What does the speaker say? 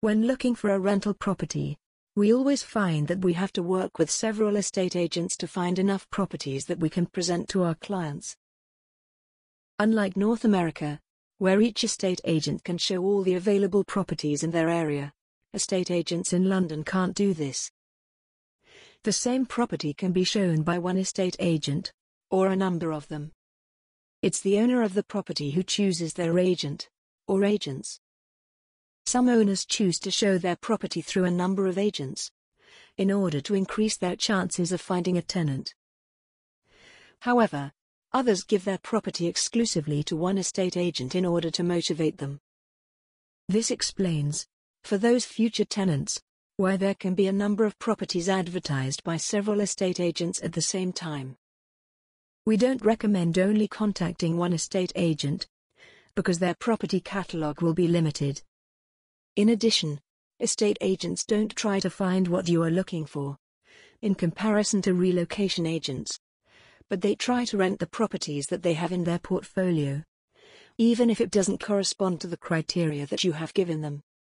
When looking for a rental property, we always find that we have to work with several estate agents to find enough properties that we can present to our clients. Unlike North America, where each estate agent can show all the available properties in their area, estate agents in London can't do this. The same property can be shown by one estate agent, or a number of them. It's the owner of the property who chooses their agent, or agents. Some owners choose to show their property through a number of agents, in order to increase their chances of finding a tenant. However, others give their property exclusively to one estate agent in order to motivate them. This explains, for those future tenants, why there can be a number of properties advertised by several estate agents at the same time. We don't recommend only contacting one estate agent, because their property catalog will be limited. In addition, estate agents don't try to find what you are looking for, in comparison to relocation agents, but they try to rent the properties that they have in their portfolio, even if it doesn't correspond to the criteria that you have given them.